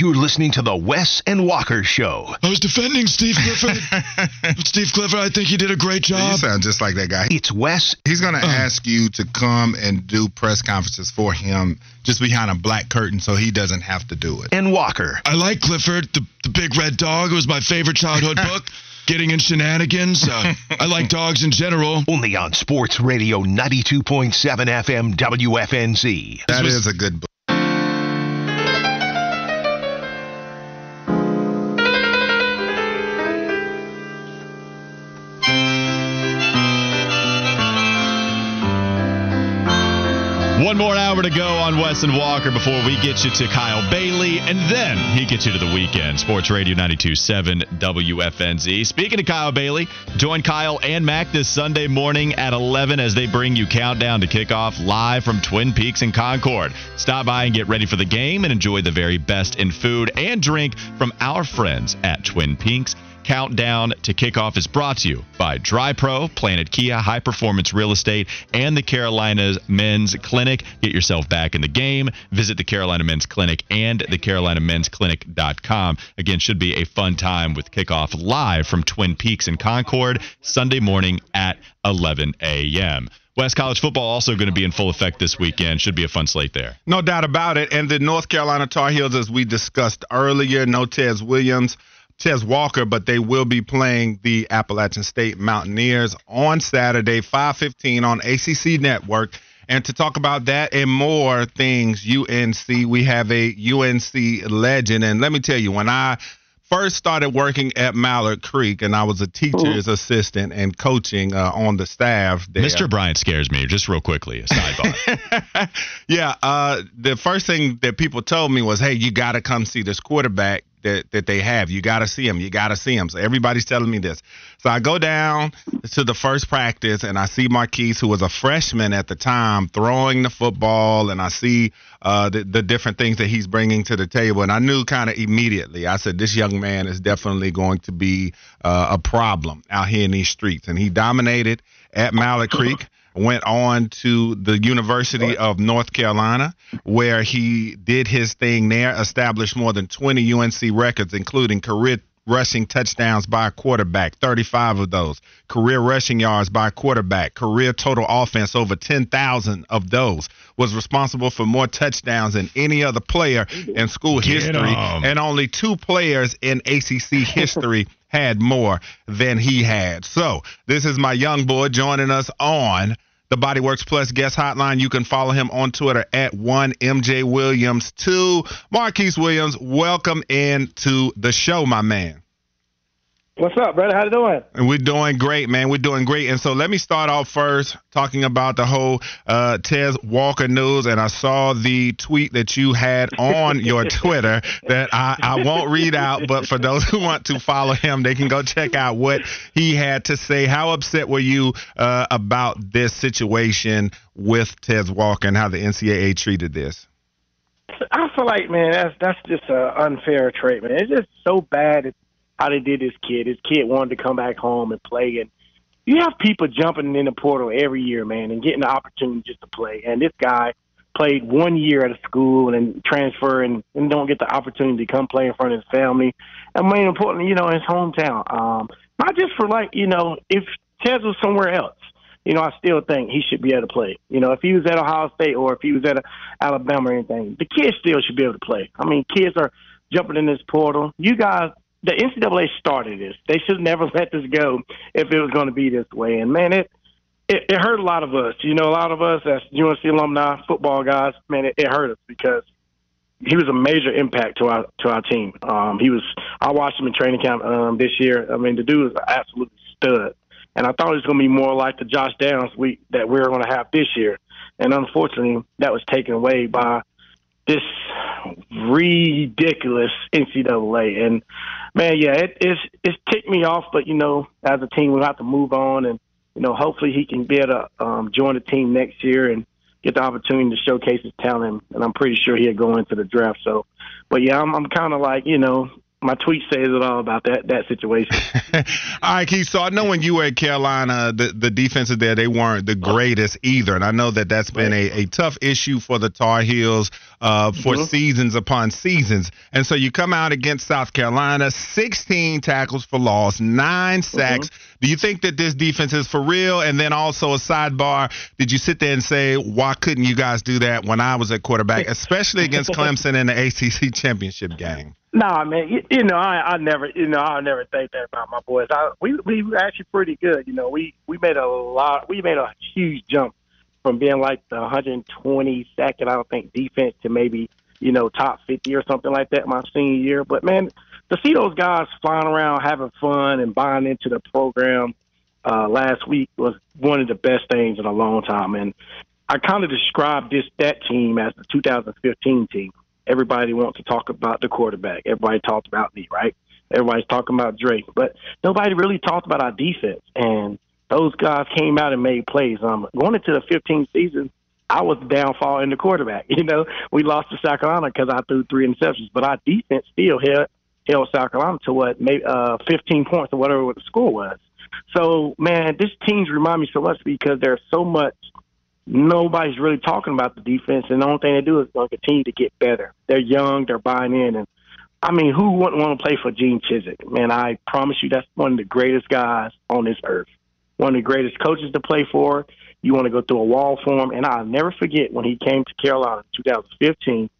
You're listening to the Wes and Walker Show. I was defending Steve Clifford. Steve Clifford, I think he did a great job. You sound just like that guy. It's Wes. He's going to uh, ask you to come and do press conferences for him just behind a black curtain so he doesn't have to do it. And Walker. I like Clifford, the, the big red dog. It was my favorite childhood book. Getting in shenanigans. Uh, I like dogs in general. Only on Sports Radio 92.7 FM WFNZ. That was, is a good book. One more hour to go on Wes and Walker before we get you to Kyle Bailey, and then he gets you to the weekend. Sports Radio 92.7 WFNZ. Speaking of Kyle Bailey, join Kyle and Mac this Sunday morning at 11 as they bring you Countdown to Kickoff live from Twin Peaks and Concord. Stop by and get ready for the game and enjoy the very best in food and drink from our friends at Twin Peaks countdown to kickoff is brought to you by DryPro, Planet Kia, High Performance Real Estate, and the Carolinas Men's Clinic. Get yourself back in the game. Visit the Carolina Men's Clinic and the CarolinaMen'sClinic.com. Again, should be a fun time with kickoff live from Twin Peaks in Concord Sunday morning at 11 a.m. West College football also going to be in full effect this weekend. Should be a fun slate there. No doubt about it. And the North Carolina Tar Heels, as we discussed earlier, no Tez Williams. Tez Walker, but they will be playing the Appalachian State Mountaineers on Saturday, 5:15 on ACC Network. And to talk about that and more things, UNC, we have a UNC legend. And let me tell you, when I first started working at Mallard Creek, and I was a teacher's Ooh. assistant and coaching uh, on the staff there. Mr. Bryant scares me. Just real quickly, a sidebar. yeah, uh, the first thing that people told me was, "Hey, you got to come see this quarterback that, that they have. You got to see them. You got to see them. So everybody's telling me this. So I go down to the first practice and I see Marquise, who was a freshman at the time, throwing the football, and I see uh, the, the different things that he's bringing to the table. And I knew kind of immediately. I said, this young man is definitely going to be uh, a problem out here in these streets. And he dominated at Mallard Creek went on to the University of North Carolina, where he did his thing there, established more than 20 UNC records, including career rushing touchdowns by a quarterback, 35 of those. Career rushing yards by a quarterback. Career total offense, over 10,000 of those. Was responsible for more touchdowns than any other player in school history. And only two players in ACC history had more than he had. So this is my young boy joining us on the Bodyworks Plus guest hotline. You can follow him on Twitter at one MJ Williams two. Marquise Williams, welcome into the show, my man. What's up, brother? How you doing? And we're doing great, man. We're doing great. And so let me start off first talking about the whole uh, Tez Walker news. And I saw the tweet that you had on your Twitter that I, I won't read out, but for those who want to follow him, they can go check out what he had to say. How upset were you uh, about this situation with Tez Walker and how the NCAA treated this? I feel like, man, that's that's just an unfair treatment. It's just so bad. It's how they did this kid. His kid wanted to come back home and play, and you have people jumping in the portal every year, man, and getting the opportunity just to play. And this guy played one year at a school and transfer and, and don't get the opportunity to come play in front of his family. And more importantly, you know, his hometown. Um, not just for like, you know, if Tez was somewhere else, you know, I still think he should be able to play. You know, if he was at Ohio State or if he was at Alabama or anything, the kids still should be able to play. I mean, kids are jumping in this portal. You guys the NCAA started this. They should never let this go if it was going to be this way. And man, it, it it hurt a lot of us. You know, a lot of us as UNC alumni, football guys. Man, it, it hurt us because he was a major impact to our to our team. Um, he was. I watched him in training camp um, this year. I mean, the dude was an absolute stud. And I thought it was going to be more like the Josh Downs week that we are going to have this year. And unfortunately, that was taken away by this ridiculous NCAA. And man, yeah, it, it's it's ticked me off. But you know, as a team, we'll have to move on, and you know, hopefully he can be able to um, join the team next year and get the opportunity to showcase his talent, and I'm pretty sure he'll go into the draft. So, but yeah, I'm, I'm kind of like you know my tweet says it all about that that situation. all right, Keese. So I know when you were at Carolina, the the defenses there they weren't the greatest either, and I know that that's been a, a tough issue for the Tar Heels uh, for mm-hmm. seasons upon seasons. And so you come out against South Carolina, 16 tackles for loss, nine sacks. Mm-hmm. Do you think that this defense is for real? And then also a sidebar, did you sit there and say, why couldn't you guys do that when I was at quarterback, especially against Clemson in the ACC championship game? Nah, man. You, you know, I, I never, you know, I never think that about my boys. I, we we were actually pretty good. You know, we we made a lot. We made a huge jump from being like the 122nd, I don't think, defense to maybe you know top 50 or something like that my senior year. But man, to see those guys flying around having fun and buying into the program uh, last week was one of the best things in a long time. And I kind of described this that team as the 2015 team everybody wants to talk about the quarterback. Everybody talks about me, right? Everybody's talking about Drake, but nobody really talked about our defense. And those guys came out and made plays. Um, going into the 15th season, I was downfall in the quarterback. You know, we lost to South Carolina because I threw three interceptions, but our defense still held held South Carolina to what maybe uh, 15 points or whatever the score was. So, man, this team's remind me so much because there's so much nobody's really talking about the defense, and the only thing they do is going to continue to get better. They're young, they're buying in, and I mean, who wouldn't want to play for Gene Chizik? Man, I promise you, that's one of the greatest guys on this earth. One of the greatest coaches to play for. You want to go through a wall for him, and I'll never forget when he came to Carolina in 2015.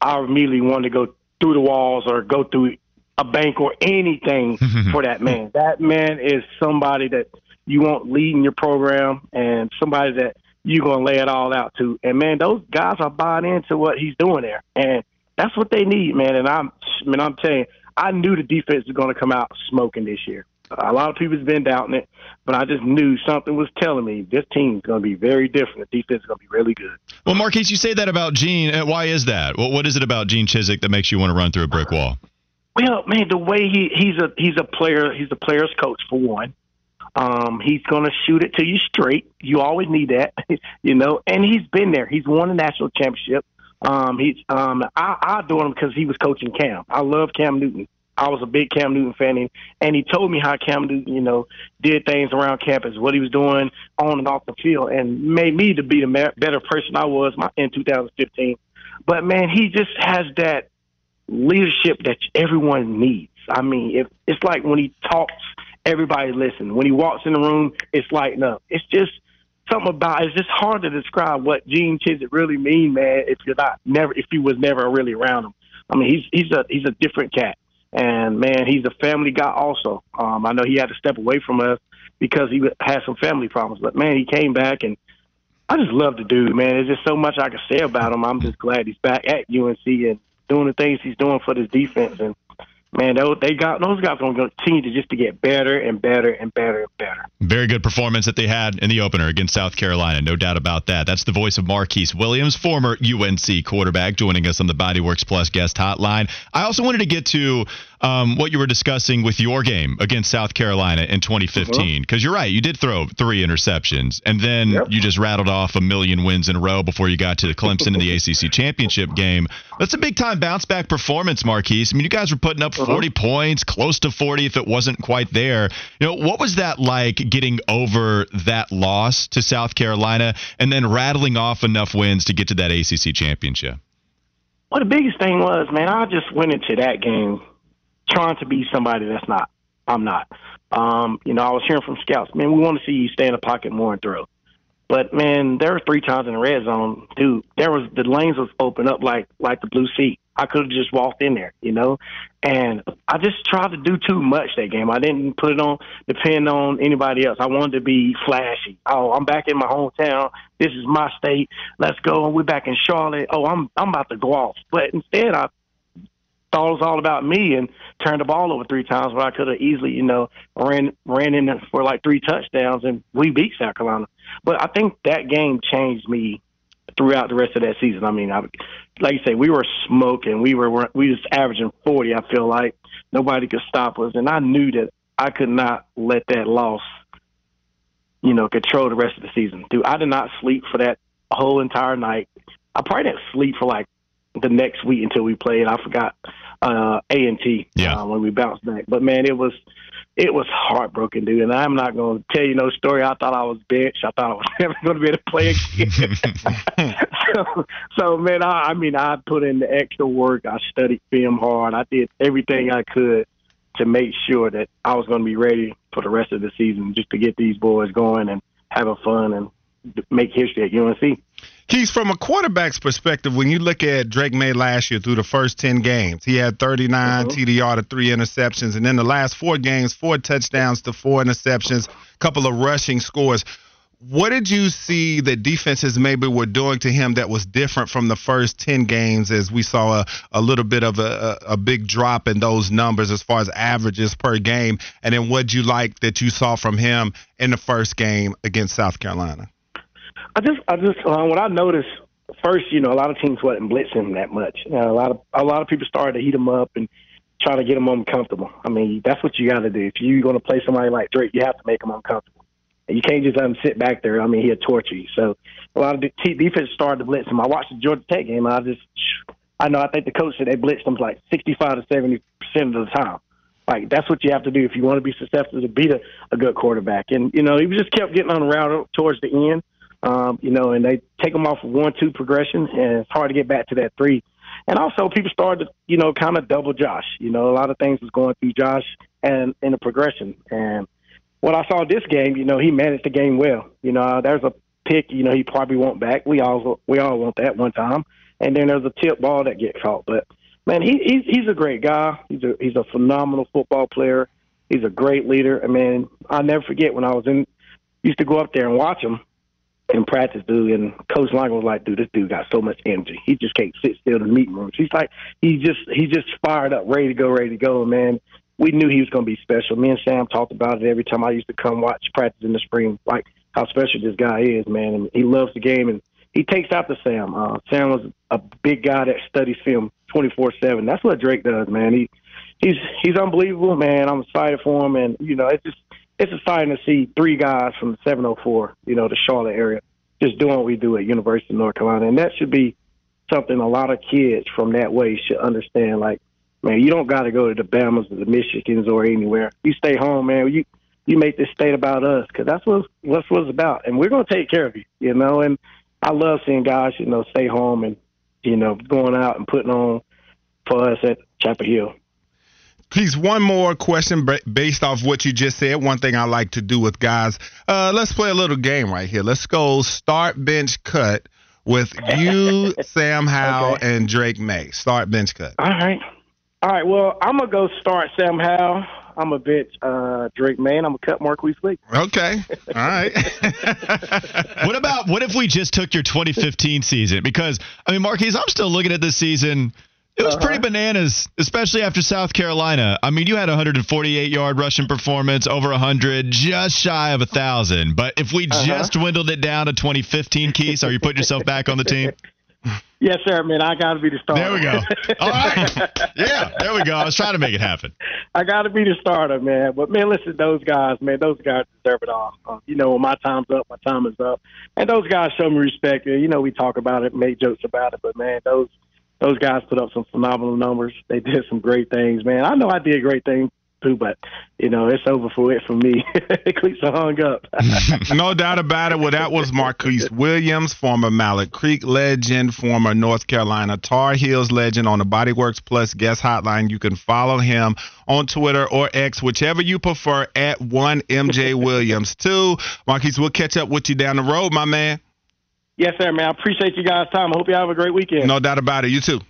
I immediately wanted to go through the walls or go through a bank or anything for that man. That man is somebody that you want leading your program and somebody that you're gonna lay it all out to. And man, those guys are buying into what he's doing there, and that's what they need, man. And I'm, I mean, I'm telling you, I knew the defense was gonna come out smoking this year. A lot of people's been doubting it, but I just knew something was telling me this team's going to be very different. The defense is going to be really good. Well, Marquise, you say that about Gene. Uh, why is that? What is it about Gene Chizik that makes you want to run through a brick wall? Well, man, the way he he's a he's a player. He's a player's coach for one. Um, he's going to shoot it to you straight. You always need that, you know. And he's been there. He's won a national championship. Um, he's um, I, I adore him because he was coaching Cam. I love Cam Newton. I was a big Cam Newton fan, and, and he told me how Cam Newton, you know, did things around campus, what he was doing on and off the field, and made me to be the better person I was in 2015. But man, he just has that leadership that everyone needs. I mean, if it's like when he talks everybody listen. When he walks in the room, it's lighting up. It's just something about it's just hard to describe what Gene Chizik really mean, man. If you're not never, if you was never really around him. I mean, he's he's a he's a different cat, and man, he's a family guy also. Um, I know he had to step away from us because he had some family problems, but man, he came back and. I just love the dude, man. There's just so much I can say about him. I'm just glad he's back at UNC and doing the things he's doing for this defense. And man, they got those guys are going to continue to just to get better and better and better and better. Very good performance that they had in the opener against South Carolina, no doubt about that. That's the voice of Marquise Williams, former UNC quarterback, joining us on the Bodyworks Plus guest hotline. I also wanted to get to um, what you were discussing with your game against South Carolina in 2015. Because uh-huh. you're right, you did throw three interceptions, and then yep. you just rattled off a million wins in a row before you got to the Clemson in the ACC championship game. That's a big time bounce back performance, Marquise. I mean, you guys were putting up uh-huh. 40 points, close to 40 if it wasn't quite there. You know, what was that like getting over that loss to South Carolina and then rattling off enough wins to get to that ACC championship? Well, the biggest thing was, man, I just went into that game trying to be somebody that's not. I'm not. Um, you know, I was hearing from scouts, man, we want to see you stay in the pocket more and throw. But man, there were three times in the red zone, dude. There was the lanes was open up like like the blue seat. I could have just walked in there, you know. And I just tried to do too much that game. I didn't put it on depend on anybody else. I wanted to be flashy. Oh, I'm back in my hometown. This is my state. Let's go. We're back in Charlotte. Oh, I'm I'm about to go off. But instead, I thought it was all about me and turned the ball over three times where I could have easily, you know, ran ran in for like three touchdowns and we beat South Carolina. But I think that game changed me throughout the rest of that season. I mean, I, like you say, we were smoking. We were we was averaging forty. I feel like nobody could stop us, and I knew that I could not let that loss, you know, control the rest of the season. Dude, I did not sleep for that whole entire night. I probably didn't sleep for like the next week until we played. I forgot uh, A and T Yeah. uh, when we bounced back. But man, it was it was heartbroken, dude. And I'm not going to tell you no story. I thought I was benched. I thought I was never going to be able to play again. so, so, man, I, I mean, I put in the extra work. I studied film hard. I did everything I could to make sure that I was going to be ready for the rest of the season, just to get these boys going and having fun and make history at UNC. He's from a quarterback's perspective. When you look at Drake Maye last year through the first 10 games, he had 39 Mhm. TDR to three interceptions. And then the last four games, four touchdowns to four interceptions, a couple of rushing scores. What did you see that defenses maybe were doing to him that was different from the first 10 games as we saw a, a little bit of a, a, a big drop in those numbers as far as averages per game? And then what did you like that you saw from him in the first game against South Carolina? I just, I just, uh, what I noticed first, you know, a lot of teams wasn't blitzing that much. You know, a lot of, a lot of people started to heat him up and try to get him uncomfortable. I mean, that's what you got to do. If you're going to play somebody like Drake, you have to make him uncomfortable. And you can't just let him sit back there. I mean, he'll torture you. So a lot of the defense started to blitz him. I watched the Georgia Tech game. I just, I know, I think the coach said they blitzed him like 65 to 70 percent of the time. Like that's what you have to do if you want to be successful to beat a, a good quarterback. And you know, he just kept getting on the route towards the end. Um, you know, and they take them off of one two progression, and it's hard to get back to that three. And also, people started to, you know, kind of double Josh. You know, a lot of things was going through Josh and in the progression. And what I saw this game, you know, he managed the game well. You know, there's a pick, you know, he probably won't back. We all we all want that one time. And then there's a tip ball that get caught. But man, he he's he's a great guy. He's a he's a phenomenal football player. He's a great leader. I mean, I'll never forget when I was in used to go up there and watch him in practice, dude. And Coach Lang was like, "Dude, this dude got so much energy. He just can't sit still in the meeting rooms. He's like, he just he just fired up, ready to go, ready to go. Man, we knew he was going to be special. Me and Sam talked about it every time I used to come watch practice in the spring, like how special this guy is, man. And he loves the game, and he takes after Sam. Uh, Sam was a big guy that studies film twenty four seven. That's what Drake does, man. He he's he's unbelievable, man. I'm excited for him, and you know, it's just it's exciting to see three guys from the 704, you know, the Charlotte area, just doing what we do at University of North Carolina, and that should be something a lot of kids from that way should understand. Like, man, you don't got to go to the Bamas or the Michigans or anywhere. You stay home, man. You you make this state about us because that's what that's what it's about, and we're gonna take care of you, you know. And I love seeing guys, you know, stay home and you know going out and putting on for us at Chapel Hill. Please, one more question based off what you just said. One thing I like to do with guys, uh, let's play a little game right here. Let's go start bench cut with you, Sam Howell, Okay. and Drake Maye. Start bench cut. All right. All right. Well, I'm gonna go start Sam Howell. I'm a bitch uh, Drake Maye, and I'm gonna cut Marquise Lee. Okay. All right. what about what if we just took your 2015 season? Because I mean, Marquise, I'm still looking at this season. It was pretty bananas, especially after South Carolina. I mean, you had a 148 yard rushing performance, over 100, just shy of a thousand. But if we just dwindled it down to 2015, Keese, are you putting yourself back on the team? Yes, sir, man. I gotta be the starter. There we go. All right. Yeah, there we go. I was trying to make it happen. I got to be the starter, man. But man, listen, those guys, man, those guys deserve it all. Uh, you know, when my time's up, my time is up, and those guys show me respect. You know, we talk about it, make jokes about it, but man, those those guys put up some phenomenal numbers. They did some great things, man. I know I did great things too, but you know, it's over for it for me. Cleats are hung up. no doubt about it. Well, that was Marquise Williams, former Mallard Creek legend, former North Carolina Tar Heels legend on the Bodyworks Plus guest hotline. You can follow him on Twitter or X, whichever you prefer, at one MJ Williams. Two, Marquise, we'll catch up with you down the road, my man. Yes, sir, man. I appreciate you guys' time. I hope you have a great weekend. No doubt about it. You too.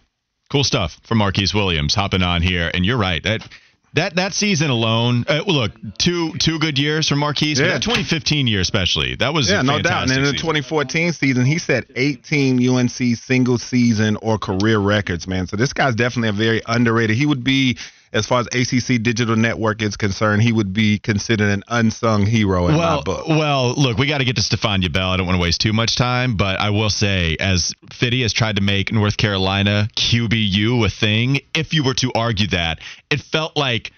Cool stuff from Marquise Williams hopping on here, and you're right that. That that season alone, uh, well, look, two two good years from Marquise. but Yeah. that 2015 year especially, that was Yeah, a no doubt. And in the fantastic season. 2014 season, he set 18 UNC single season or career records, man. So this guy's definitely a very underrated. He would be, as far as ACC Digital Network is concerned, he would be considered an unsung hero in well, my book. well, look, we got to get to Stephania Bell. I don't want to waste too much time, but I will say, as Fitty has tried to make North Carolina QBU a thing, if you were to argue that, it felt like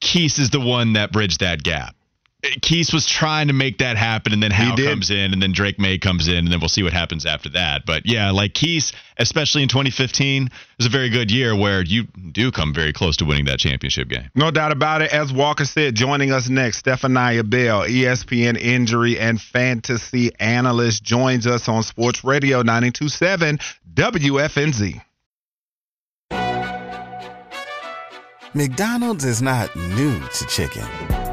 Keese is the one that bridged that gap. Keese was trying to make that happen, and then Howe comes in, and then Drake Maye comes in, and then we'll see what happens after that. But yeah, like Keese, especially in 2015, was a very good year where you do come very close to winning that championship game. No doubt about it. As Walker said, joining us next, Stephania Bell, ESPN injury and fantasy analyst, joins us on Sports Radio 927 WFNZ. McDonald's is not new to chicken.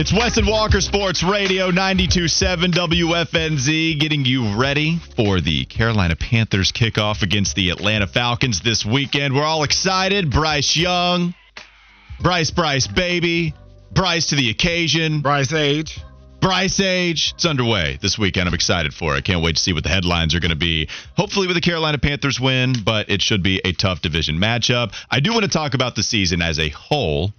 It's Wes and Walker Sports Radio 92.7 WFNZ getting you ready for the Carolina Panthers kickoff against the Atlanta Falcons this weekend. We're all excited. Bryce Young, Bryce Bryce baby, Bryce to the occasion. Bryce Age. Bryce Age. It's underway this weekend. I'm excited for it. Can't wait to see what the headlines are going to be. Hopefully, with the Carolina Panthers win, but it should be a tough division matchup. I do want to talk about the season as a whole.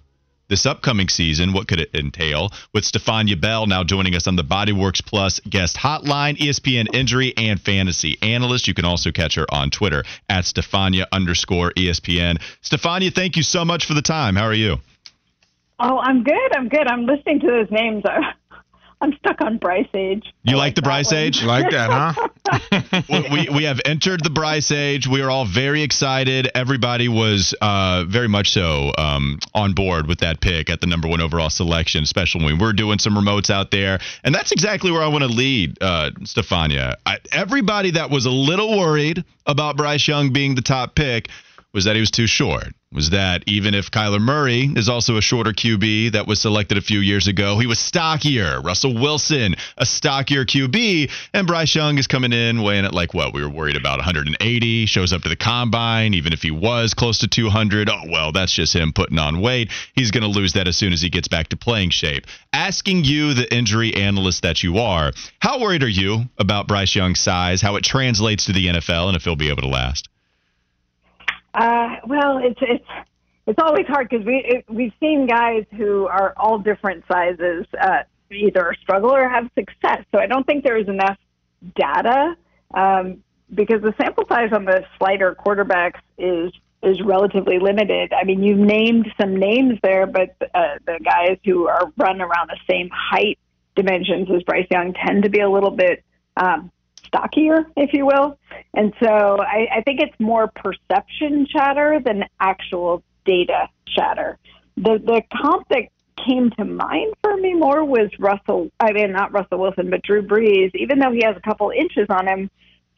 This upcoming season, what could it entail? With Stephania Bell now joining us on the Bodyworks Plus guest hotline, ESPN injury and fantasy analyst. You can also catch her on Twitter at Stephania underscore ESPN. Stephania, thank you so much for the time. How are you? Oh, I'm good. I'm good. I'm listening to those names. I- I'm stuck on Bryce Age. You I like the Bryce one. Age? Like that, huh? we, we have entered the Bryce age. We are all very excited. Everybody was uh, very much so um, on board with that pick at the number one overall selection, especially when we're doing some remotes out there. And that's exactly where I want to lead, uh, Stephania. I, everybody that was a little worried about Bryce Young being the top pick was that he was too short. Was that even if Kyler Murray is also a shorter QB that was selected a few years ago, he was stockier. Russell Wilson, a stockier QB, and Bryce Young is coming in weighing at like what we were worried about 180. Shows up to the combine, even if he was close to 200. Oh well, that's just him putting on weight. He's going to lose that as soon as he gets back to playing shape. Asking you, the injury analyst that you are, how worried are you about Bryce Young's size, how it translates to the NFL, and if he'll be able to last? Uh, well, it's it's it's always hard because we it, we've seen guys who are all different sizes uh, either struggle or have success. So I don't think there is enough data um, because the sample size on the slider quarterbacks is is relatively limited. I mean, you've named some names there, but uh, the guys who are run around the same height dimensions as Bryce Young tend to be a little bit um, stockier, if you will. And so I, I think it's more perception chatter than actual data chatter. The the comp that came to mind for me more was Russell. I mean, not Russell Wilson, but Drew Brees. Even though he has a couple inches on him,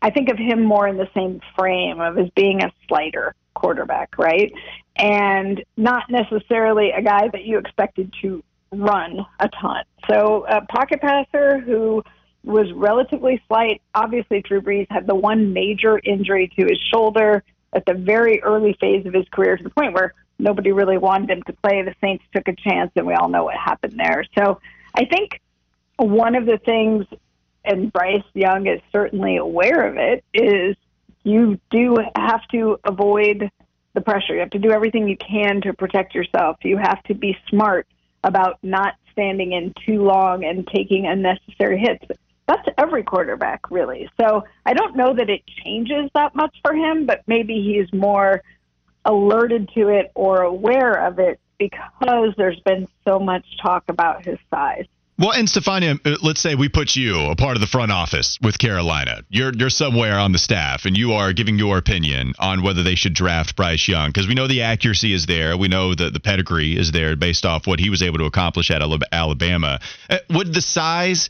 I think of him more in the same frame of as being a slider quarterback, right? And not necessarily a guy that you expected to run a ton. So a pocket passer who was relatively slight. Obviously, Drew Brees had the one major injury to his shoulder at the very early phase of his career to the point where nobody really wanted him to play. The Saints took a chance, and we all know what happened there. So I think one of the things, and Bryce Young is certainly aware of it, is you do have to avoid the pressure. You have to do everything you can to protect yourself. You have to be smart about not standing in too long and taking unnecessary hits. That's every quarterback, really. So I don't know that it changes that much for him, but maybe he's more alerted to it or aware of it because there's been so much talk about his size. Well, and Stephania, uh, let's say we put you a part of the front office with Carolina. You're you're somewhere on the staff, and you are giving your opinion on whether they should draft Bryce Young because we know the accuracy is there. We know that the pedigree is there based off what he was able to accomplish at Alabama. Uh, Would the size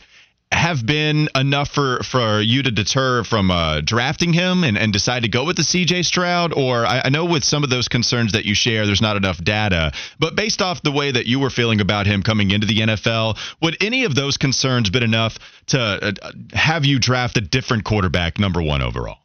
have been enough for, for you to deter from uh, drafting him and, and decide to go with the CJ Stroud? Or I, I, know with some of those concerns that you share, there's not enough data. But based off the way that you were feeling about him coming into the NFL, would any of those concerns been enough to uh, have you draft a different quarterback number one overall?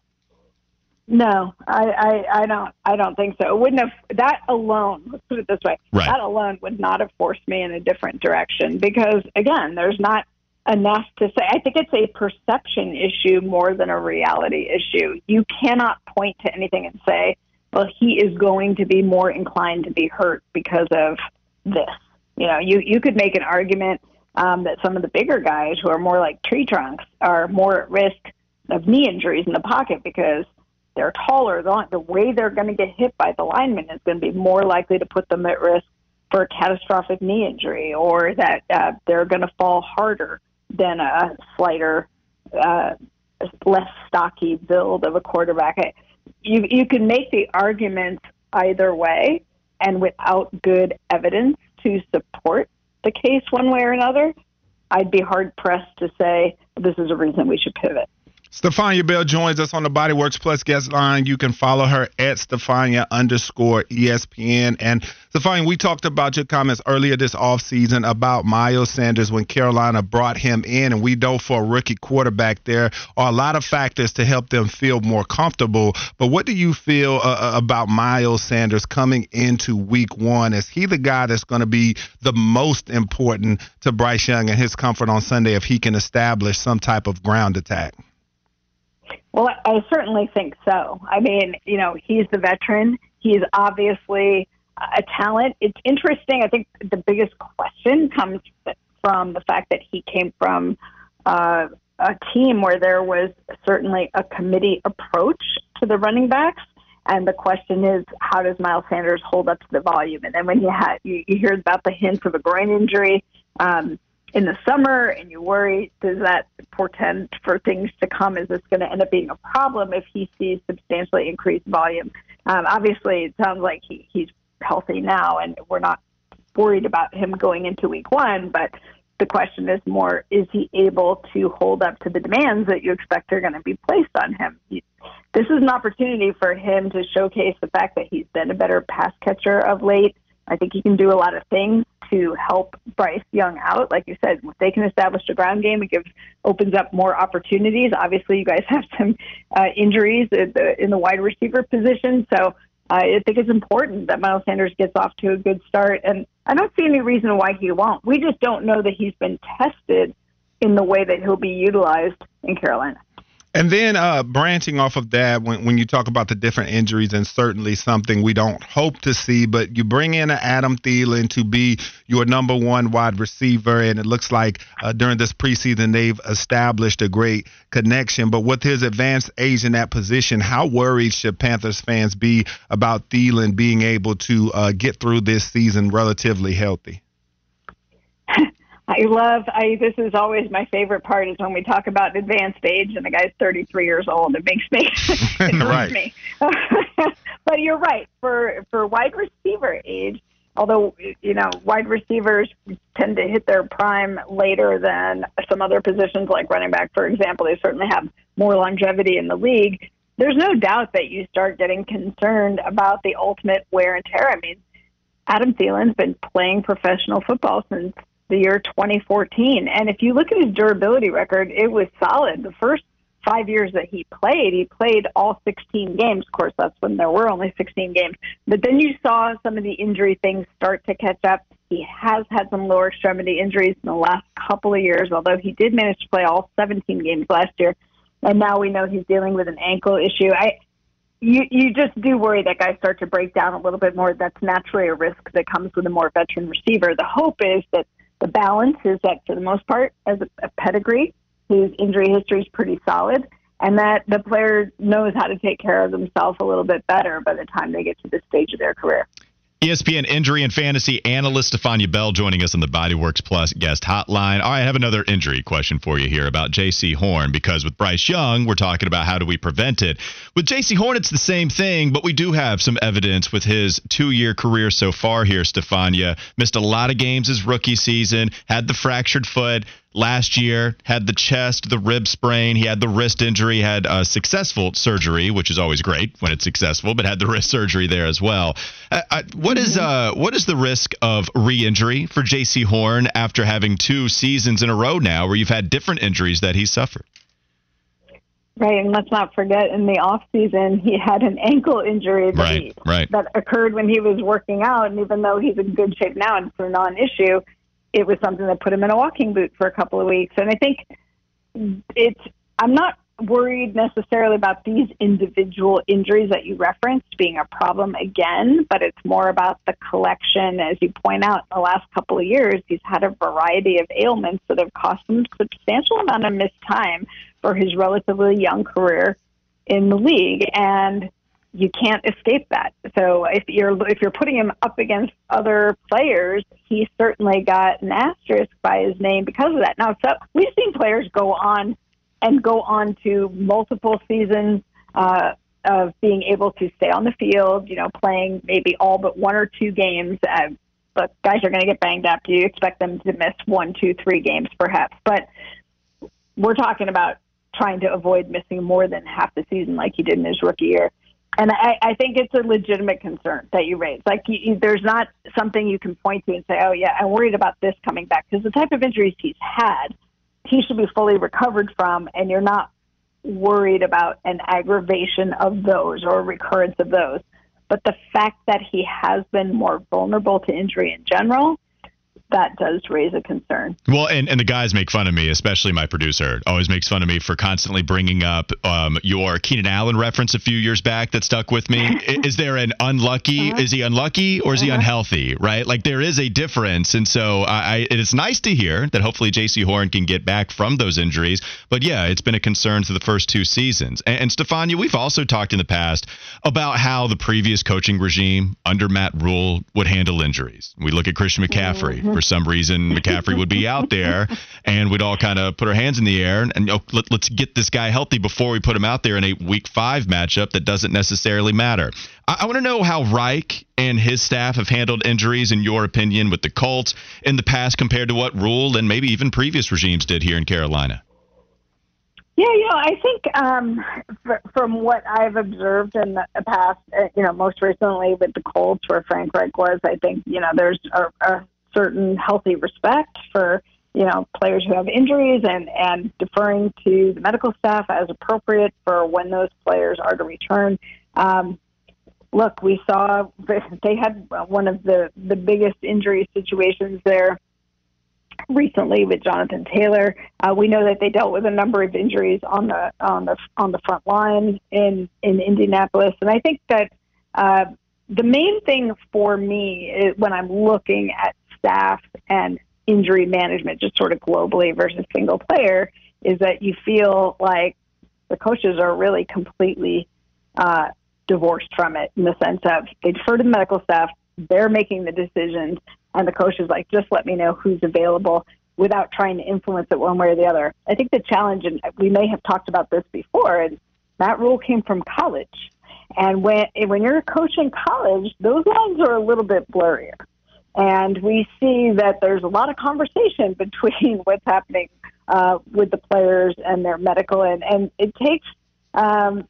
No, I, I, I don't. I don't think so. It wouldn't have that alone. Let's put it this way: right. that alone would not have forced me in a different direction. Because again, there's not enough to say. I think it's a perception issue more than a reality issue. You cannot point to anything and say, "Well, he is going to be more inclined to be hurt because of this." You know, you you could make an argument um, that some of the bigger guys who are more like tree trunks are more at risk of knee injuries in the pocket because they're taller. The way they're going to get hit by the lineman is going to be more likely to put them at risk for a catastrophic knee injury, or that uh, they're going to fall harder than a slighter, uh, less stocky build of a quarterback. You you can make the argument either way, and without good evidence to support the case one way or another, I'd be hard pressed to say this is a reason we should pivot. Stephania Bell joins us on the Bodyworks Plus guest line. You can follow her at Stephania underscore ESPN. And Stephania, we talked about your comments earlier this offseason about Miles Sanders when Carolina brought him in. And we know for a rookie quarterback, there are a lot of factors to help them feel more comfortable. But what do you feel uh, uh about Miles Sanders coming into week one? Is he the guy that's going to be the most important to Bryce Young and his comfort on Sunday if he can establish some type of ground attack? Well, I certainly think so. I mean, you know, he's the veteran. He's obviously a talent. It's interesting. I think the biggest question comes from the fact that he came from uh, a team where there was certainly a committee approach to the running backs. And the question is, how does Miles Sanders hold up to the volume? And then when you, you, you hear about the hints of a groin injury, um, in the summer and you worry, does that portend for things to come? Is this going to end up being a problem if he sees substantially increased volume? Um, obviously, it sounds like he, he's healthy now, and we're not worried about him going into week one. But the question is more: Is he able to hold up to the demands that you expect are going to be placed on him? This is an opportunity for him to showcase the fact that he's been a better pass catcher of late. I think he can do a lot of things to help Bryce Young out. Like you said, if they can establish a ground game, it gives opens up more opportunities. Obviously, you guys have some uh, injuries in the, in the wide receiver position, so uh, I think it's important that Miles Sanders gets off to a good start. And I don't see any reason why he won't. We just don't know that he's been tested in the way that he'll be utilized in Carolina. And then uh, branching off of that, when, when you talk about the different injuries, and certainly something we don't hope to see, but you bring in Adam Thielen to be your number one wide receiver, and it looks like uh, during this preseason they've established a great connection. But with his advanced age in that position, how worried should Panthers fans be about Thielen being able to uh, get through this season relatively healthy? I love. I this is always my favorite part is when we talk about advanced age and the guy's 33 years old. It makes me it right. me. but you're right for for wide receiver age. Although you know wide receivers tend to hit their prime later than some other positions like running back, for example, they certainly have more longevity in the league. There's no doubt that you start getting concerned about the ultimate wear and tear. I mean, Adam Thielen's been playing professional football since the year 2014. And if you look at his durability record, it was solid. The first five years that he played, he played all 16 games. Of course, that's when there were only 16 games. But then you saw some of the injury things start to catch up. He has had some lower extremity injuries in the last couple of years, although he did manage to play all 17 games last year. And now we know he's dealing with an ankle issue. I, you you just do worry that guys start to break down a little bit more. That's naturally a risk that comes with a more veteran receiver. The hope is that the balance is that for the most part, as a, a pedigree, his injury history is pretty solid, and that the player knows how to take care of themselves a little bit better by the time they get to this stage of their career. ESPN injury and fantasy analyst Stephania Bell joining us on the Bodyworks Plus guest hotline. All right, I have another injury question for you here about Jaycee Horn because with Bryce Young, we're talking about how do we prevent it. With Jaycee Horn, it's the same thing, but we do have some evidence with his two-year career so far here. Stephania. missed a lot of games his rookie season, had the fractured foot last year, had the chest, the rib sprain, he had the wrist injury, had a successful surgery, which is always great when it's successful, but had the wrist surgery there as well. Uh, uh, what is uh, what is the risk of re-injury for Jaycee Horn after having two seasons in a row now where you've had different injuries that he suffered? Right, and let's not forget in the off season he had an ankle injury that, Right, he, right. that occurred when he was working out, and even though he's in good shape now and it's a non-issue, it was something that put him in a walking boot for a couple of weeks. And I think it's I'm not worried necessarily about these individual injuries that you referenced being a problem again, but it's more about the collection. As you point out, in the last couple of years, he's had a variety of ailments that have cost him a substantial amount of missed time for his relatively young career in the league. And you can't escape that. So if you're if you're putting him up against other players, he certainly got an asterisk by his name because of that. Now, so we've seen players go on and go on to multiple seasons uh, of being able to stay on the field. You know, playing maybe all but one or two games. Uh, but guys are going to get banged up. You expect them to miss one, two, three games, perhaps. But we're talking about trying to avoid missing more than half the season like he did in his rookie year. And I, I think it's a legitimate concern that you raise. Like, you, there's not something you can point to and say, "Oh, yeah, I'm worried about this coming back," because the type of injuries he's had, he should be fully recovered from, and you're not worried about an aggravation of those or recurrence of those. But the fact that he has been more vulnerable to injury in general, that does raise a concern. Well, and, and the guys make fun of me, especially my producer, always makes fun of me for constantly bringing up um, your Keenan Allen reference a few years back that stuck with me. Is there an unlucky? Uh-huh. Is he unlucky or is he Uh-huh. unhealthy? Right? Like there is a difference, and so I, I it's nice to hear that hopefully Jaycee Horn can get back from those injuries. But yeah, it's been a concern for the first two seasons. And, and Stephania, we've also talked in the past about how the previous coaching regime under Matt Rhule would handle injuries. We look at Christian McCaffrey. For some reason, McCaffrey would be out there, and we'd all kind of put our hands in the air and, and oh, let, let's get this guy healthy before we put him out there in a Week Five matchup that doesn't necessarily matter. I, I want to know how Reich and his staff have handled injuries, in your opinion, with the Colts in the past compared to what Rhule and maybe even previous regimes did here in Carolina. Yeah, you know, I think um, fr- from what I've observed in the past, uh, you know, most recently with the Colts, where Frank Reich was, I think you know there's a, a certain healthy respect for you know players who have injuries and and deferring to the medical staff as appropriate for when those players are to return. Um, look, we saw they had one of the the biggest injury situations there recently with Jonathan Taylor. Uh, we know that they dealt with a number of injuries on the on the on the front line in in Indianapolis, and I think that uh, the main thing for me is when I'm looking at staff and injury management, just sort of globally versus single player, is that you feel like the coaches are really completely uh, divorced from it in the sense of they defer to the medical staff, they're making the decisions, and the coach is like, just let me know who's available without trying to influence it one way or the other. I think the challenge, and we may have talked about this before, and that Rhule came from college. And when when you're a coach in college, those lines are a little bit blurrier. And we see that there's a lot of conversation between what's happening uh, with the players and their medical, and, and it takes um,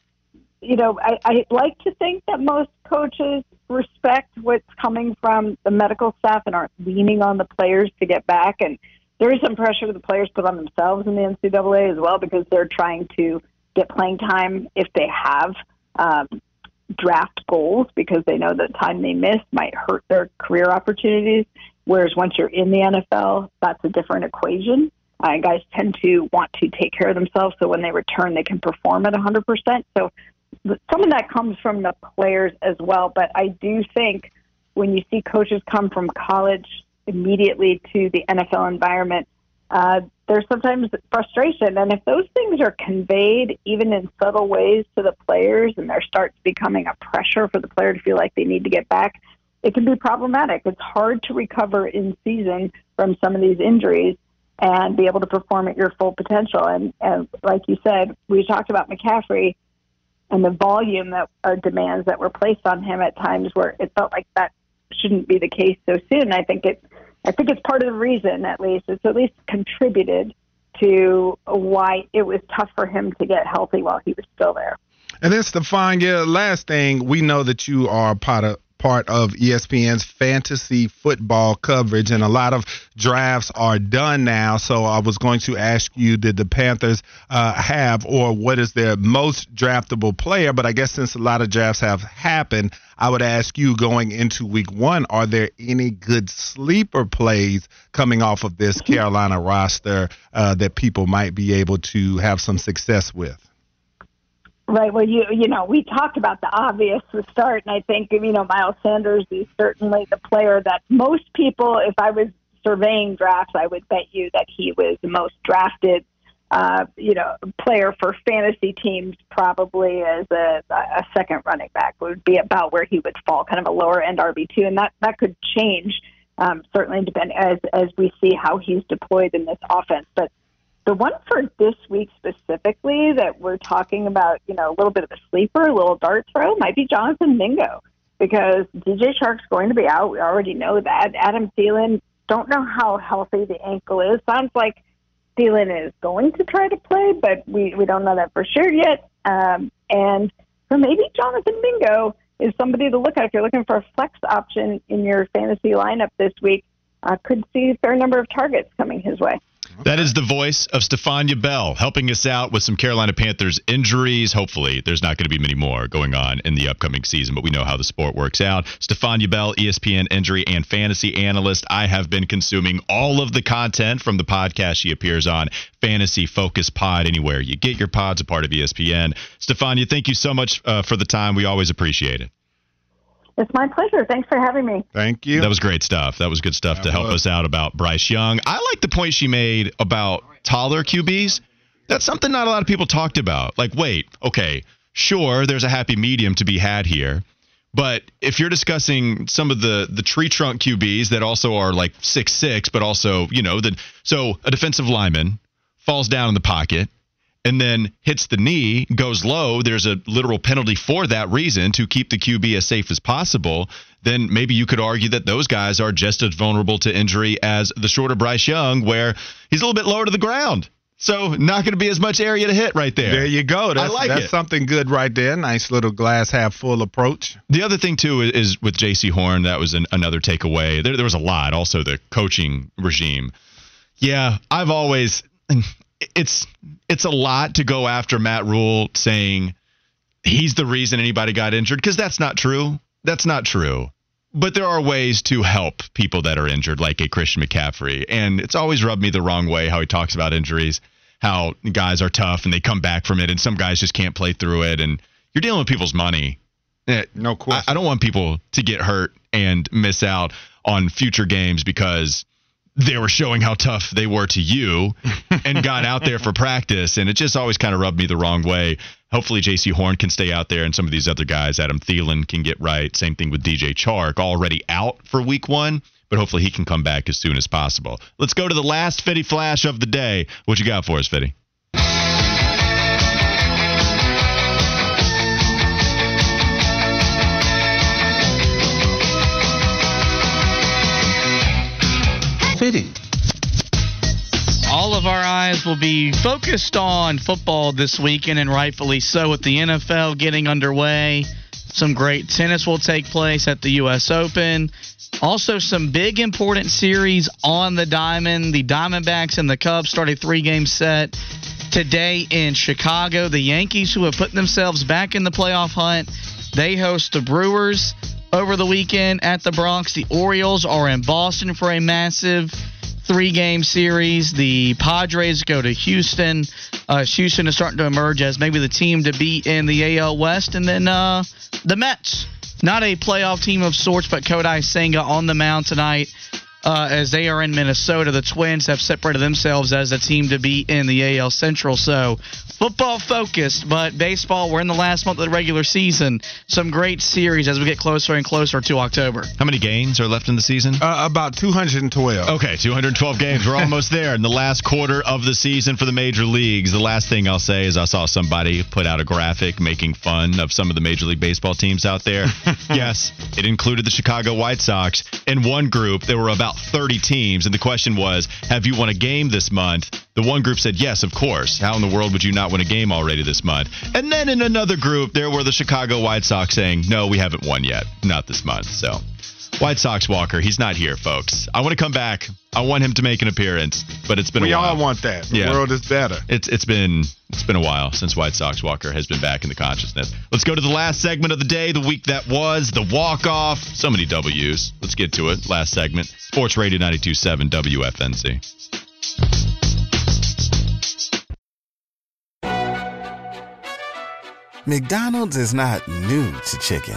you know, I, I like to think that most coaches respect what's coming from the medical staff and aren't leaning on the players to get back. And there is some pressure the players put on themselves in the NCAA as well because they're trying to get playing time if they have um, draft goals because they know the time they miss might hurt their career opportunities. Whereas once you're in the NFL, that's a different equation. Uh, guys tend to want to take care of themselves so when they return, they can perform at 100%. So some of that comes from the players as well. But I do think when you see coaches come from college immediately to the NFL environment, uh, there's sometimes frustration. And if those things are conveyed, even in subtle ways, to the players, and there starts becoming a pressure for the player to feel like they need to get back, it can be problematic. It's hard to recover in season from some of these injuries and be able to perform at your full potential. And, and like you said, we talked about McCaffrey and the volume that are demands that were placed on him at times where it felt like that shouldn't be the case so soon. I think it I think it's part of the reason, at least, it's at least contributed to why it was tough for him to get healthy while he was still there. And then, Stephania, last thing, we know that you are part of part of ESPN's fantasy football coverage, and a lot of drafts are done now. So I was going to ask you, did the Panthers uh, have, or what is their most draftable player? But I guess since a lot of drafts have happened, I would ask you going into week one, are there any good sleeper plays coming off of this Carolina roster uh, that people might be able to have some success with? Right. Well, you you know, we talked about the obvious to start, and I think you know Miles Sanders is certainly the player that most people, if I was surveying drafts, I would bet you that he was the most drafted, uh, you know, player for fantasy teams. Probably as a, a second running back would be about where he would fall, kind of a lower end RB two, and that that could change. Um, certainly, depend as as we see how he's deployed in this offense, but the one for this week specifically that we're talking about, you know, a little bit of a sleeper, a little dart throw, might be Jonathan Mingo because DJ Chark's going to be out. We already know that. Adam Thielen, don't know how healthy the ankle is. Sounds like Thielen is going to try to play, but we, we don't know that for sure yet. Um, and so maybe Jonathan Mingo is somebody to look at if you're looking for a flex option in your fantasy lineup this week. Uh, could see a fair number of targets coming his way. That is the voice of Stephania Bell helping us out with some Carolina Panthers injuries. Hopefully, there's not going to be many more going on in the upcoming season, but we know how the sport works out. Stephania Bell, ESPN injury and fantasy analyst. I have been consuming all of the content from the podcast she appears on, Fantasy Focus Pod, anywhere you get your pods, a part of ESPN. Stephania, thank you so much uh, for the time. We always appreciate it. It's my pleasure. Thanks for having me. Thank you. That was great stuff. That was good stuff that to help was. us out about Bryce Young. I like the point she made about taller QBs. That's something not a lot of people talked about. Like, wait, okay, sure, there's a happy medium to be had here. But if you're discussing some of the the tree trunk QBs that also are like six six, but also you know the so a defensive lineman falls down in the pocket and then hits the knee, goes low, there's a literal penalty for that reason to keep the QB as safe as possible, then maybe you could argue that those guys are just as vulnerable to injury as the shorter Bryce Young, where he's a little bit lower to the ground. So not going to be as much area to hit right there. There you go. That's, I like that's it. something good right there. Nice little glass half full approach. The other thing too is, is with Jaycee Horn. That was an, another takeaway. There, there was a lot. Also the coaching regime. Yeah, I've always it's it's a lot to go after Matt Rhule saying he's the reason anybody got injured because that's not true. That's not true. But there are ways to help people that are injured, like a Christian McCaffrey. And it's always rubbed me the wrong way how he talks about injuries, how guys are tough and they come back from it, and some guys just can't play through it. And you're dealing with people's money. No question. I, I don't want people to get hurt and miss out on future games because they were showing how tough they were to you and got out there for practice. And it just always kind of rubbed me the wrong way. Hopefully, Jaycee Horn can stay out there and some of these other guys, Adam Thielen, can get right. Same thing with DJ Chark, already out for week one, but hopefully he can come back as soon as possible. Let's go to the last Fitty Flash of the day. What you got for us, Fitty? Fitty. All of our eyes will be focused on football this weekend, and rightfully so, with the NFL getting underway. Some great tennis will take place at the U.S. Open. Also, some big important series on the diamond. The Diamondbacks and the Cubs start a three game set today in Chicago. The Yankees, who have put themselves back in the playoff hunt, they host the Brewers over the weekend at the Bronx. The Orioles are in Boston for a massive three game series. The Padres go to Houston. Uh, Houston is starting to emerge as maybe the team to beat in the AL West. And then uh, the Mets. Not a playoff team of sorts, but Kodai Senga on the mound tonight. Uh, as they are in Minnesota, the Twins have separated themselves as a team to be in the AL Central. So football focused, but baseball, we're in the last month of the regular season. Some great series as we get closer and closer to October. How many games are left in the season? Uh, about 212. Okay, 212 games. We're almost there in the last quarter of the season for the major leagues. The last thing I'll say is I saw somebody put out a graphic making fun of some of the Major League Baseball teams out there. yes, it included the Chicago White Sox. In one group, there were about about 30 teams, and the question was, have you won a game this month? The one group said, yes, of course. How in the world would you not win a game already this month? And then in another group, there were the Chicago White Sox saying, no, we haven't won yet. Not this month. So, White Sox Walker, he's not here, folks. I want to come back. I want him to make an appearance, but it's been We a while. all want that. The Yeah. world is better. It's it's been it's been a while since White Sox Walker has been back in the consciousness. Let's go to the last segment of the day, the week that was, the walk off. So many W's. Let's get to it. Last segment. Sports Radio 927 WFNZ. McDonald's is not new to chicken.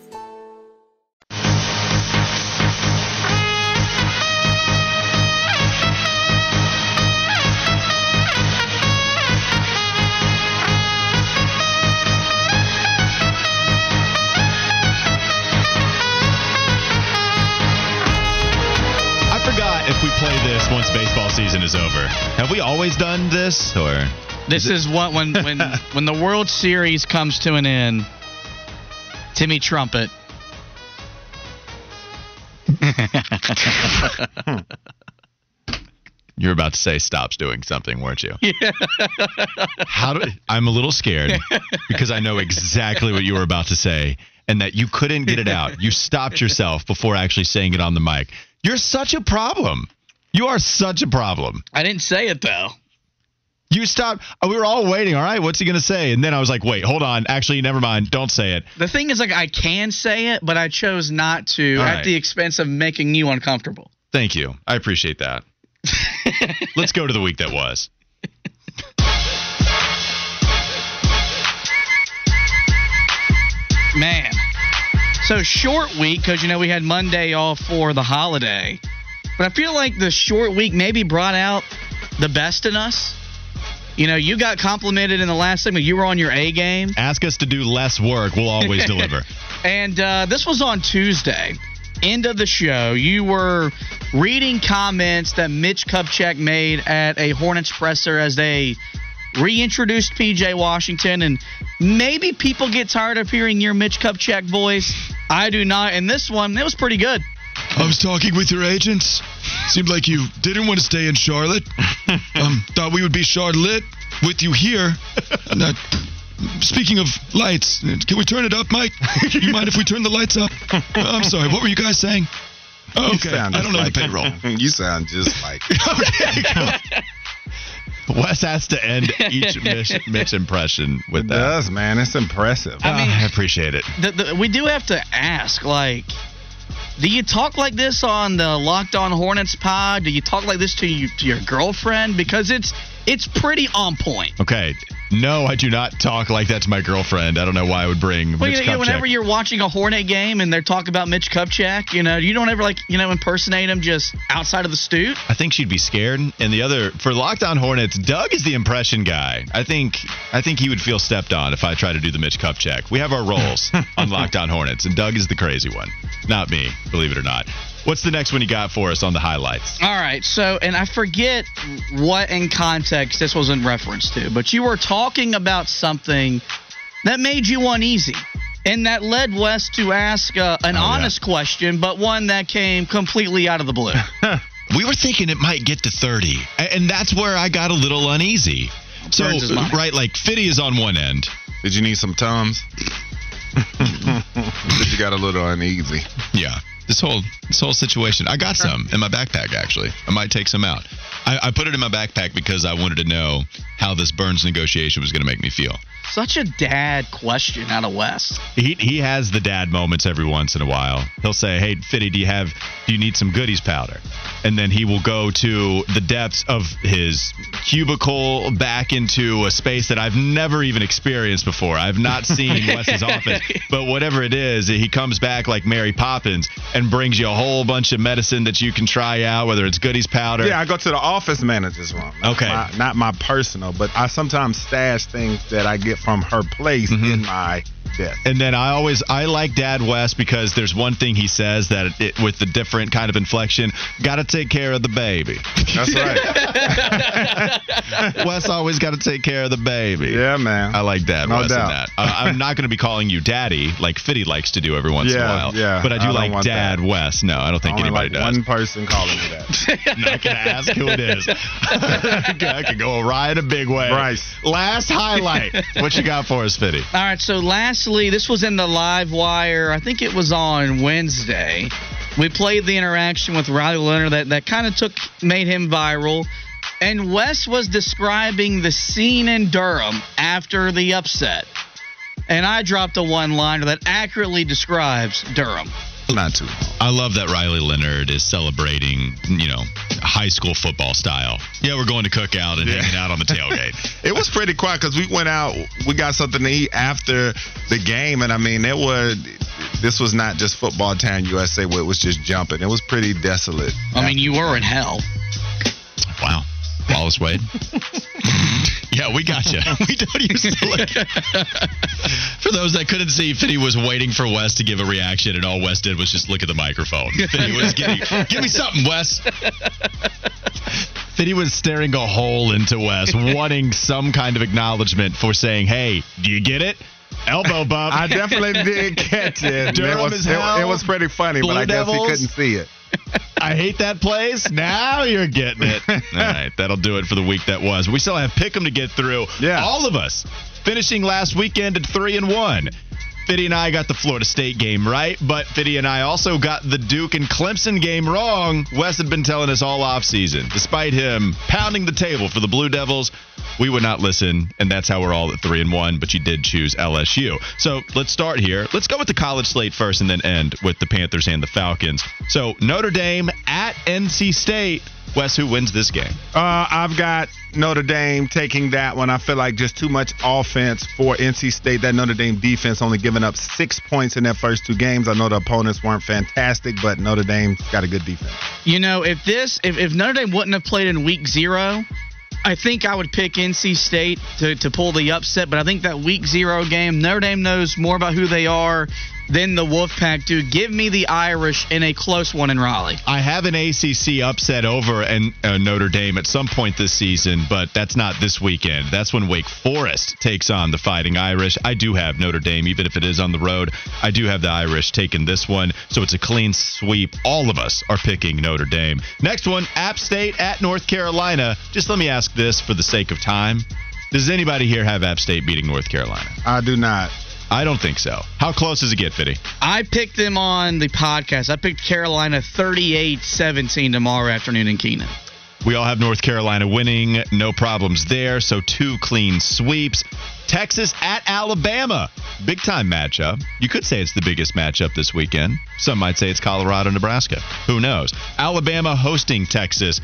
Baseball season is over. Have we always done this or This is what when when when the World Series comes to an end. Timmy Trumpet. You're about to say stops doing something, weren't you? Yeah. How do I'm a little scared because I know exactly what you were about to say and that you couldn't get it out. You stopped yourself before actually saying it on the mic. You're such a problem. You are such a problem. I didn't say it though. You stopped. uh, We were all waiting. All right, what's he going to say? And then I was like, wait, hold on. Actually, never mind. Don't say it. The thing is, like, I can say it, but I chose not to All at right. the expense of making you uncomfortable. Thank you. I appreciate that. Let's go to the week that was. Man. So short week because you know we had Monday off for the holiday, but I feel like the short week maybe brought out the best in us. You know, you got complimented in the last segment. You were on your A game. Ask us to do less work. We'll always deliver. And uh, this was on Tuesday. End of the show. You were reading comments that Mitch Kupchak made at a Hornets presser as they reintroduced PJ Washington. And maybe people get tired of hearing your Mitch Kupchak voice. I do not. And this one, it was pretty good. I was talking with your agents. Seemed like you didn't want to stay in Charlotte. Um, thought we would be Charlotte with you here. And speaking of lights, can we turn it up, Mike? You mind if we turn the lights up? Uh, I'm sorry. What were you guys saying? Oh, You okay. sound I don't just know like the payroll. you sound just like. okay. Wes has to end each Mitch, Mitch impression with It that. does, man. It's impressive. I mean- Ah, I appreciate it. The, the, we do have to ask, like, do you talk like this on the Locked On Hornets pod? Do you talk like this to, you, to your girlfriend? Because it's it's pretty on point. Okay. No, I do not talk like that to my girlfriend. I don't know why I would bring Well, Mitch you know, Kupchak. whenever you're watching a Hornet game and they're talking about Mitch Kupchak, you know, you don't ever like, you know, impersonate him just outside of the stoop. I think she'd be scared. And the other for Locked On Hornets, Doug is the impression guy. I think I think he would feel stepped on if I try to do the Mitch Kupchak. We have our roles on Locked On Hornets, and Doug is the crazy one, not me. Believe it or not. What's the next one you got for us on the highlights? All right, so and I forget what in context this was in reference to, but you were talking about something that made you uneasy. And that led Wes to ask uh, an Oh, yeah. honest question, but one that came completely out of the blue. We were thinking it might get to 30, and that's where I got a little uneasy. So, Burns his mind. right, like Fitty is on one end. Did you need some tums? Did you got a little uneasy? Yeah. This whole this whole situation. I got some in my backpack actually. I might take some out. I, I put it in my backpack because I wanted to know how this Burns negotiation was going to make me feel. Such a dad question out of West. He he has the dad moments every once in a while. He'll say, "Hey, Fitty, do you have do you need some goodies powder?" And then he will go to the depths of his cubicle back into a space that I've never even experienced before. I've not seen Wes's office, but whatever it is, he comes back like Mary Poppins and brings you a whole bunch of medicine that you can try out, whether it's goodies powder. Yeah, I go to the office manager's room. Okay. My- not my personal, but I sometimes stash things that I get from her place Mm-hmm. in my desk. And then I always I like Dad West because there's one thing he says that it, with the different kind of inflection, got to take care of the baby. That's right. Wes always got to take care of the baby. yeah, man. I like Dad No West doubt. that. Uh, I'm not going to be calling you Daddy like Fitty likes to do every once in a while. yeah. But I do I like Dad that. West. No, I don't think Only anybody like does. one person calling me that. I'm not going to ask who it is. I could go awry in a big way. Bryce. Last highlight. what you got for us, Fitty? All right, so lastly, this was in the live wire. I think it was on Wednesday. We played the interaction with Riley Leonard that, that kind of took made him viral. And Wes was describing the scene in Durham after the upset. And I dropped a one liner that accurately describes Durham. Not too. I love that Riley Leonard is celebrating, you know, high school football style. Yeah, we're going to cookout and Yeah. hanging out on the tailgate. It was pretty quiet because we went out. We got something to eat after the game, and I mean, it was. This was not just football town USA where it was just jumping. It was pretty desolate. I mean, you were in hell. wow. Wallace Wade. yeah, we got you. We don't use look. For those that couldn't see, Fitty was waiting for Wes to give a reaction, and all Wes did was just look at the microphone. Fitty was getting, give me something, Wes. Fitty was staring a hole into Wes, wanting some kind of acknowledgement for saying, "Hey, do you get it?" Elbow bump. I definitely did catch it. Durham it, was, is hell. it was pretty funny, Blue but I guess Devils. he couldn't see it. I hate that place. Now you're getting it. All right, that'll do it for the week that was. We still have Pick'em to get through. Yeah. all of us finishing last weekend at three and one. Fitty and I got the Florida State game right, but Fitty and I also got the Duke and Clemson game wrong. Wes had been telling us all offseason. Despite him pounding the table for the Blue Devils, we would not listen, and that's how we're all at three and one. But you did choose LSU. So let's start here. Let's go with the college slate first, and then end with the Panthers and the Falcons. So Notre Dame at NC State. Wes, who wins this game? Uh, I've got Notre Dame taking that one. I feel like just too much offense for NC State. That Notre Dame defense only giving up six points in their first two games. I know the opponents weren't fantastic, but Notre Dame's got a good defense. You know, if this, if, if Notre Dame wouldn't have played in week zero, I think I would pick NC State to, to pull the upset. But I think that week zero game, Notre Dame knows more about who they are than the Wolfpack do. Give me the Irish in a close one in Raleigh. I have an ACC upset over and uh, Notre Dame at some point this season, but that's not this weekend. That's when Wake Forest takes on the Fighting Irish. I do have Notre Dame, even if it is on the road. I do have the Irish taking this one, so it's a clean sweep. All of us are picking Notre Dame. Next one, App State at North Carolina. Just let me ask this for the sake of time: Does anybody here have App State beating North Carolina? I do not. I don't think so. How close does it get, Fitty? I picked them on the podcast. I picked Carolina 38 17 tomorrow afternoon in Kenan. We all have North Carolina winning. No problems there. So two clean sweeps. Texas at Alabama. Big time matchup. You could say it's the biggest matchup this weekend. Some might say it's Colorado, Nebraska. Who knows? Alabama hosting Texas.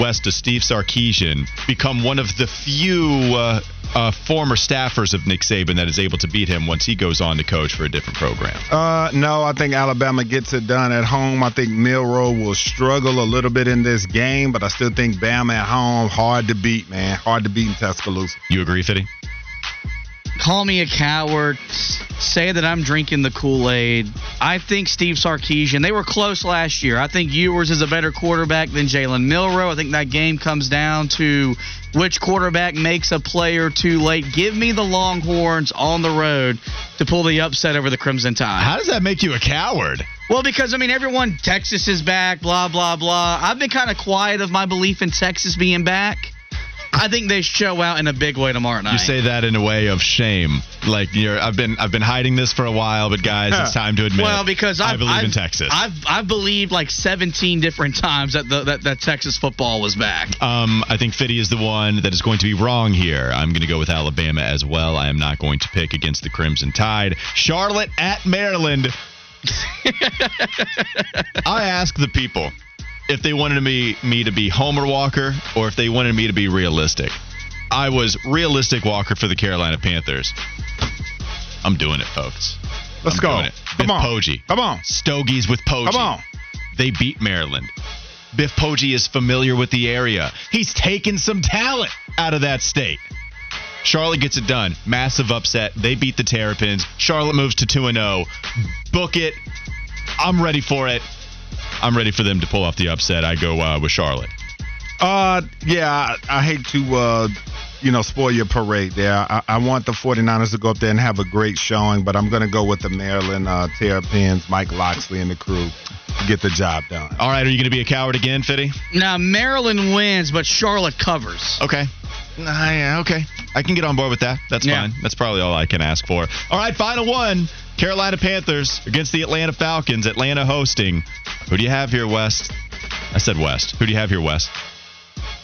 West to Steve Sarkisian become one of the few uh, uh, former staffers of Nick Saban that is able to beat him once he goes on to coach for a different program. Uh, no, I think Alabama gets it done at home. I think Milroe will struggle a little bit in this game, but I still think Bama at home hard to beat, man. Hard to beat in Tuscaloosa. You agree, Fitty? Call me a coward. Say that I'm drinking the Kool Aid. I think Steve Sarkisian, they were close last year. I think Ewers is a better quarterback than Jalen Milroe. I think that game comes down to which quarterback makes a player too late. Give me the Longhorns on the road to pull the upset over the Crimson Tide. How does that make you a coward? Well, because I mean, everyone, Texas is back, blah blah blah. I've been kind of quiet of my belief in Texas being back. I think they show out in a big way tomorrow night. You say that in a way of shame, like you're. I've been I've been hiding this for a while, but guys, it's time to admit. Well, because I I've, believe I've, in Texas. I've I've believed like 17 different times that the, that, that Texas football was back. Um, I think Fitty is the one that is going to be wrong here. I'm going to go with Alabama as well. I am not going to pick against the Crimson Tide. Charlotte at Maryland. I ask the people if they wanted me me to be Homer Walker or if they wanted me to be realistic. I was realistic Walker for the Carolina Panthers. I'm doing it, folks. Let's I'm go. doing it. Come Biff on. Poggi. Come on. Stogies with Poggi. Come on. They beat Maryland. Biff Poggi is familiar with the area. He's taken some talent out of that state. Charlotte gets it done. Massive upset. They beat the Terrapins. Charlotte moves to 2 0. Book it. I'm ready for it. I'm ready for them to pull off the upset. I go uh, with Charlotte. Uh, yeah, I, I hate to, uh, you know, spoil your parade there. I, I want the 49ers to go up there and have a great showing, but I'm going to go with the Maryland uh, Terrapins, Mike Locksley, and the crew to get the job done. All right, are you going to be a coward again, Fitty? Now Maryland wins, but Charlotte covers. Okay. Nah, yeah, okay. I can get on board with that. That's Yeah. fine. That's probably all I can ask for. All right, final one. Carolina Panthers against the Atlanta Falcons. Atlanta hosting. Who do you have here, West? I said West. Who do you have here, West?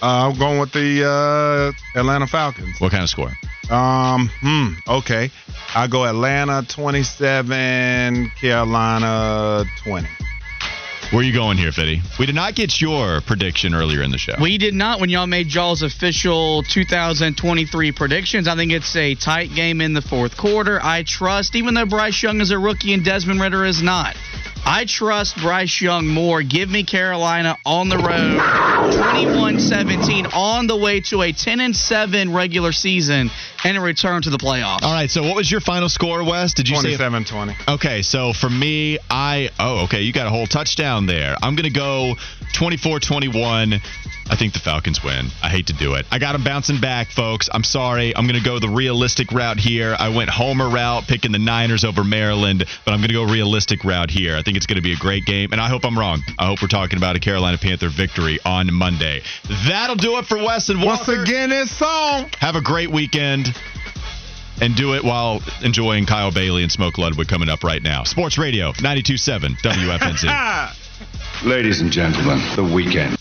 Uh, I'm going with the uh, Atlanta Falcons. What kind of score? Um, hmm, okay. I go Atlanta 27, Carolina 20. Where are you going here, Fitty? We did not get your prediction earlier in the show. We did not when y'all made y'all's official 2023 predictions. I think it's a tight game in the fourth quarter. I trust, even though Bryce Young is a rookie and Desmond Ridder is not. I trust Bryce Young more. Give me Carolina on the road, 21-17, on the way to a 10 and 7 regular season and a return to the playoffs. All right, so what was your final score, Wes? Did you say 27 20. Okay, so for me, I oh okay, you got a whole touchdown there. I'm gonna go 24-21. I think the Falcons win. I hate to do it. I got them bouncing back, folks. I'm sorry. I'm gonna go the realistic route here. I went Homer route, picking the Niners over Maryland, but I'm gonna go realistic route here. I think it's gonna be a great game, and I hope I'm wrong. I hope we're talking about a Carolina Panther victory on Monday. That'll do it for Wes and Once again, it's on. Have a great weekend. And do it while enjoying Kyle Bailey and Smoke Ludwig coming up right now. Sports Radio 927 WFNZ. Ladies and gentlemen, the weekend.